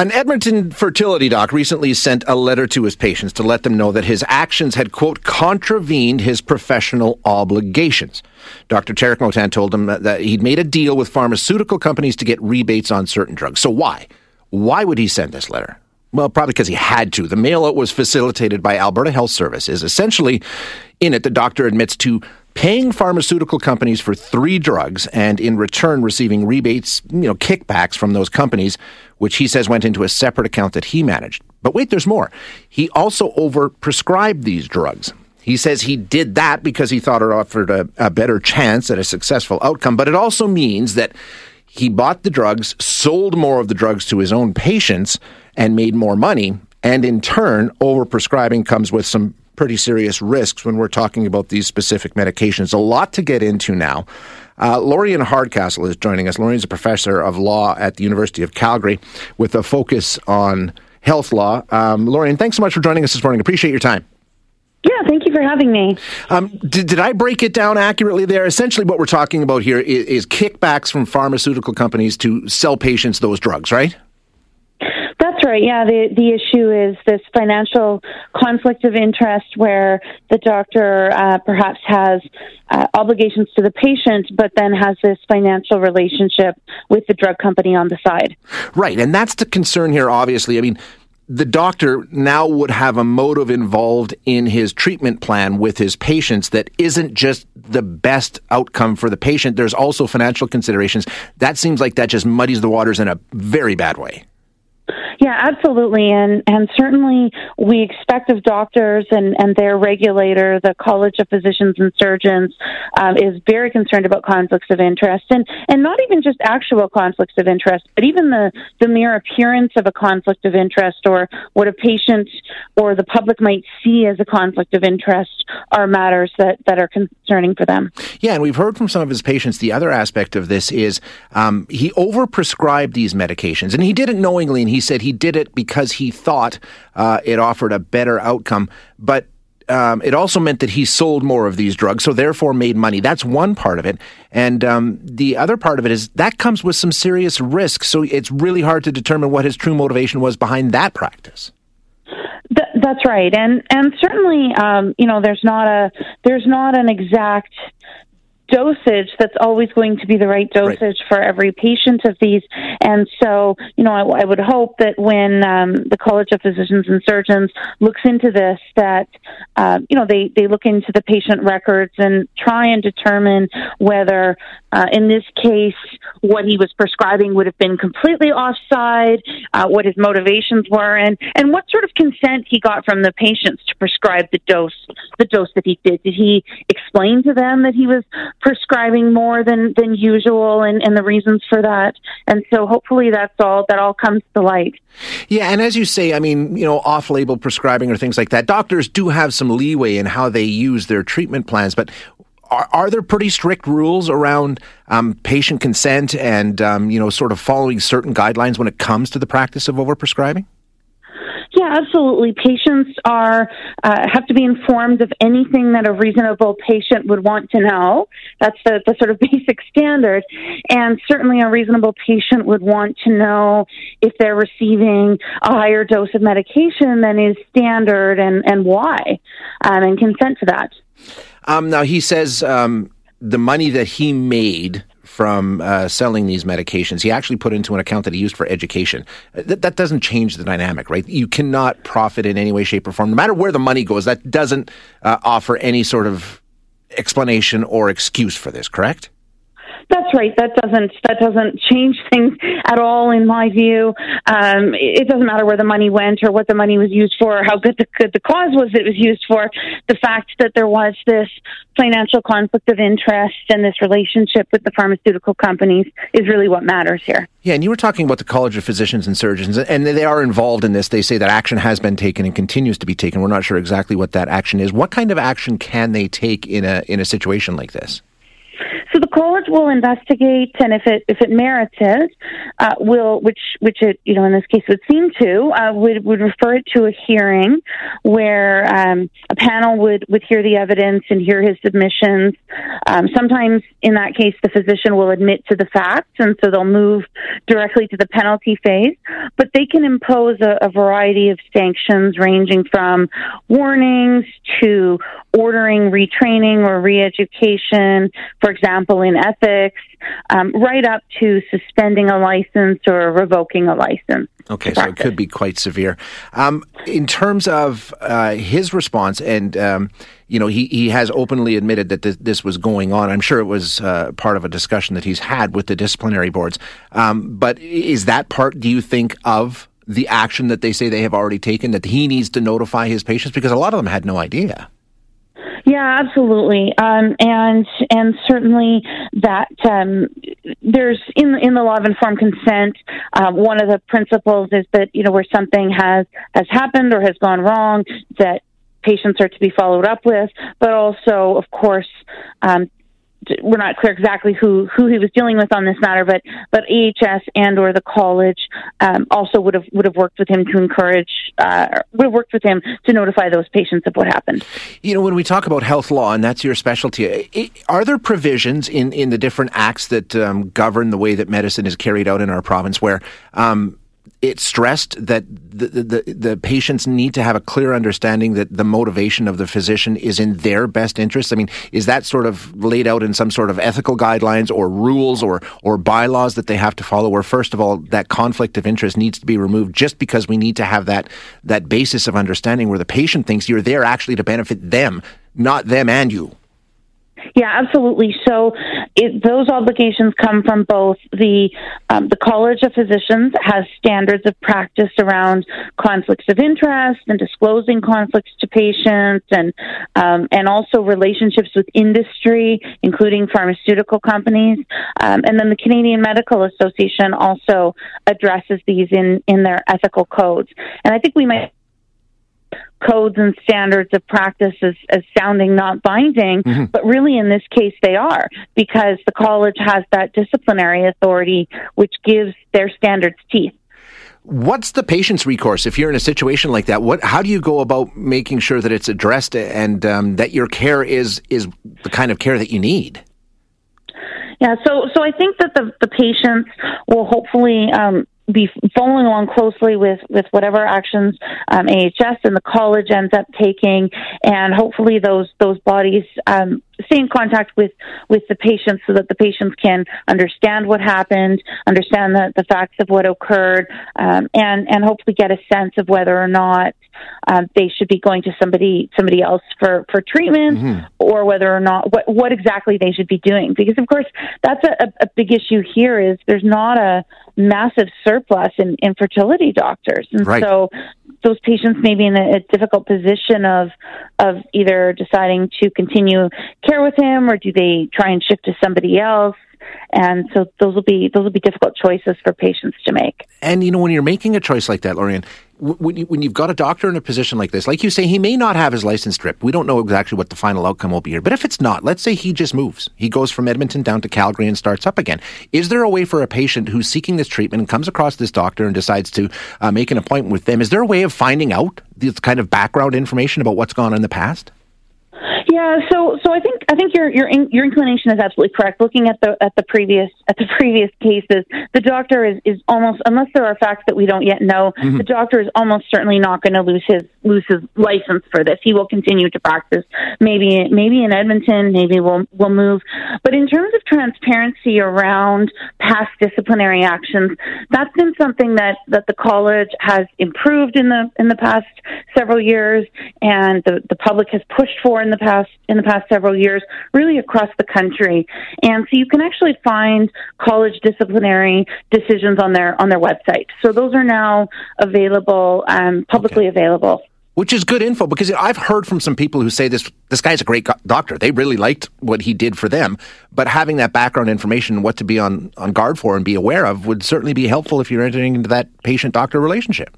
An Edmonton fertility doc recently sent a letter to his patients to let them know that his actions had, quote, contravened his professional obligations. Dr. Tarek Motan told him that he'd made a deal with pharmaceutical companies to get rebates on certain drugs. So why? Why would he send this letter? Well, probably because he had to. The mail out was facilitated by Alberta Health Services. Essentially, in it, the doctor admits to paying pharmaceutical companies for three drugs and in return receiving rebates, you know, kickbacks from those companies, which he says went into a separate account that he managed. But wait, there's more. He also overprescribed these drugs. He says he did that because he thought it offered a, a better chance at a successful outcome, but it also means that he bought the drugs, sold more of the drugs to his own patients, and made more money. And in turn, overprescribing comes with some pretty serious risks when we're talking about these specific medications. A lot to get into now. Uh, Lorian Hardcastle is joining us. Lorian's a professor of law at the University of Calgary with a focus on health law. Um, Lorian, thanks so much for joining us this morning. Appreciate your time. Yeah, thank you for having me. Um, did, did, I break it down accurately there? Essentially, what we're talking about here is, is kickbacks from pharmaceutical companies to sell patients those drugs, right? Right. Yeah, the the issue is this financial conflict of interest where the doctor uh, perhaps has uh, obligations to the patient, but then has this financial relationship with the drug company on the side. Right, and that's the concern here. Obviously, I mean, the doctor now would have a motive involved in his treatment plan with his patients that isn't just the best outcome for the patient. There's also financial considerations. That seems like that just muddies the waters in a very bad way. Yeah, absolutely, and and certainly we expect of doctors and and their regulator, the College of Physicians and Surgeons, um, is very concerned about conflicts of interest, and and not even just actual conflicts of interest, but even the the mere appearance of a conflict of interest or what a patient or the public might see as a conflict of interest are matters that that are concerning for them. Yeah, and we've heard from some of his patients. The other aspect of this is um, he overprescribed these medications, and he did it knowingly, and he said he he did it because he thought uh, it offered a better outcome. But um, it also meant that he sold more of these drugs, so therefore made money. That's one part of it. And um, the other part of it is that comes with some serious risk. So it's really hard to determine what his true motivation was behind that practice. that's right, and and certainly, um, you know, there's not a there's not an exact dosage that's always going to be the right dosage right. for every patient of these. And so, you know, I, I would hope that when um, the College of Physicians and Surgeons looks into this, that uh, you know they they look into the patient records and try and determine whether, uh, in this case, what he was prescribing would have been completely offside, uh, what his motivations were, and and what sort of consent he got from the patients to prescribe the dose the dose that he did. Did he explain to them that he was prescribing more than than usual and, and the reasons for that. And so hopefully that's all that all comes to light. Yeah and as you say i mean you know off-label prescribing or things like that doctors do have some leeway in how they use their treatment plans but are, are there pretty strict rules around um, patient consent and um, you know sort of following certain guidelines when it comes to the practice of overprescribing yeah, absolutely. Patients are uh, have to be informed of anything that a reasonable patient would want to know. That's the, the sort of basic standard, and certainly a reasonable patient would want to know if they're receiving a higher dose of medication than is standard and and why, um, and consent to that. Um, now he says um, the money that he made from uh, selling these medications. He actually put into an account that he used for education. That, that doesn't change the dynamic, right? You cannot profit in any way, shape, or form. No matter where the money goes, that doesn't uh, offer any sort of explanation or excuse for this, correct? That's right. That doesn't that doesn't change things at all, in my view. Um, it doesn't matter where the money went or what the money was used for, or how good the good the cause was it was used for. The fact that there was this financial conflict of interest and this relationship with the pharmaceutical companies is really what matters here. Yeah, and you were talking about the College of Physicians and Surgeons, and they are involved in this. They say that action has been taken and continues to be taken. We're not sure exactly what that action is. What kind of action can they take in a in a situation like this? So the college will investigate, and if it if it merits it, uh, will which which it you know in this case would seem to uh, would would refer it to a hearing where um, a panel would would hear the evidence and hear his submissions. Um, sometimes in that case, the physician will admit to the facts, and so they'll move directly to the penalty phase. But they can impose a, a variety of sanctions ranging from warnings to ordering retraining or reeducation, for example, in ethics, um, right up to suspending a license or revoking a license. Okay, so it could be quite severe. Um, in terms of uh, his response, and um, you know, he, he has openly admitted that th- this was going on. I'm sure it was uh, part of a discussion that he's had with the disciplinary boards. Um, but is that part, do you think, of the action that they say they have already taken that he needs to notify his patients? Because a lot of them had no idea. Yeah, absolutely, um, and and certainly that um, there's in in the law of informed consent. Um, one of the principles is that you know where something has has happened or has gone wrong, that patients are to be followed up with, but also, of course, um, we're not clear exactly who who he was dealing with on this matter, but but AHS and or the college um, also would have would have worked with him to encourage uh, would have worked with him to notify those patients of what happened. You know, when we talk about health law, and that's your specialty, are there provisions in in the different acts that um, govern the way that medicine is carried out in our province where um, it stressed that the, the, the patients need to have a clear understanding that the motivation of the physician is in their best interest. I mean, is that sort of laid out in some sort of ethical guidelines or rules or or bylaws that they have to follow? Where first of all, that conflict of interest needs to be removed, just because we need to have that that basis of understanding where the patient thinks you're there actually to benefit them, not them and you. Yeah, absolutely. So it, those obligations come from both the um, the College of Physicians has standards of practice around conflicts of interest and disclosing conflicts to patients, and um, and also relationships with industry, including pharmaceutical companies, um, and then the Canadian Medical Association also addresses these in in their ethical codes. And I think we might codes and standards of practice as, as sounding not binding, mm-hmm. but really in this case they are because the college has that disciplinary authority which gives their standards teeth. What's the patient's recourse if you're in a situation like that? What, how do you go about making sure that it's addressed and um, that your care is is the kind of care that you need? Yeah, so so I think that the the patients will hopefully um, be following along closely with, with whatever actions um, AHS and the college ends up taking, and hopefully those those bodies um, stay in contact with with the patients so that the patients can understand what happened, understand the, the facts of what occurred, um, and and hopefully get a sense of whether or not um, they should be going to somebody somebody else for for treatment, mm-hmm. or whether or not what what exactly they should be doing. Because of course that's a, a big issue here is there's not a massive surplus in, infertility doctors, and right. so those patients may be in a, a, difficult position of of either deciding to continue care with him or do they try and shift to somebody else and so those will be those will be difficult choices for patients to make. And you know, when you're making a choice like that, Lorian, when, you, when you've got a doctor in a position like this, like you say, he may not have his license stripped. We don't know exactly what the final outcome will be here. But if it's not, let's say he just moves. He goes from Edmonton down to Calgary and starts up again. Is there a way for a patient who's seeking this treatment and comes across this doctor and decides to uh, make an appointment with them? Is there a way of finding out this kind of background information about what's gone on in the past? Yeah, so so I think I think your your your inclination is absolutely correct. Looking at the at the previous at the previous cases, the doctor is, is almost unless there are facts that we don't yet know, mm-hmm. the doctor is almost certainly not going to lose his lose his license for this. He will continue to practice. Maybe maybe in Edmonton, maybe we'll we'll move. But in terms of transparency around past disciplinary actions, that's been something that that the college has improved in the in the past several years, and the the public has pushed for in the past in the past several years, really across the country. And so you can actually find college disciplinary decisions on their on their website. So those are now available, um, publicly okay. available. Which is good info because I've heard from some people who say this this guy's a great doctor. They really liked what he did for them, but having that background information, what to be on, on guard for and be aware of, would certainly be helpful if you're entering into that patient doctor relationship.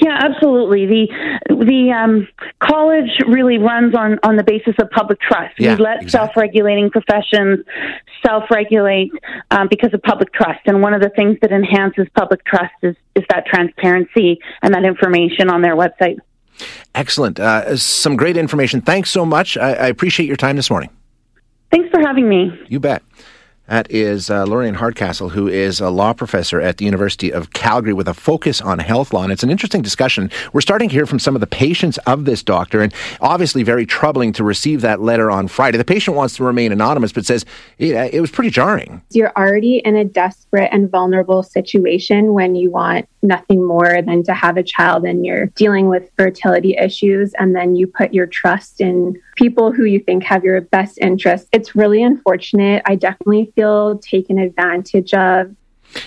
Yeah, absolutely. The the um, college really runs on on the basis of public trust. Yeah, we let exactly. self regulating professions self regulate um, because of public trust. And one of the things that enhances public trust is, is that transparency and that information on their website. Excellent. Uh, some great information. Thanks so much. I, I appreciate your time this morning. Thanks for having me. You bet. That is uh, Hardcastle, who is a law professor at the University of Calgary with a focus on health law. And it's an interesting discussion. We're starting to hear from some of the patients of this doctor, and obviously very troubling to receive that letter on Friday. The patient wants to remain anonymous, but says it, it was pretty jarring. You're already in a desperate and vulnerable situation when you want nothing more than to have a child and you're dealing with fertility issues, and then you put your trust in people who you think have your best interest. It's really unfortunate. I definitely feel taken advantage of.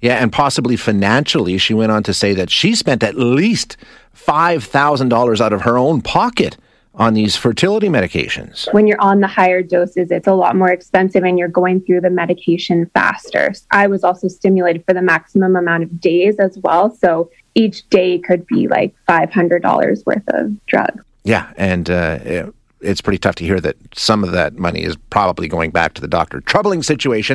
Yeah, and possibly financially. She went on to say that she spent at least $5,000 out of her own pocket on these fertility medications. When you're on the higher doses, it's a lot more expensive and you're going through the medication faster. I was also stimulated for the maximum amount of days as well. So each day could be like $500 worth of drugs. Yeah, and uh, it's pretty tough to hear that some of that money is probably going back to the doctor. Troubling situation.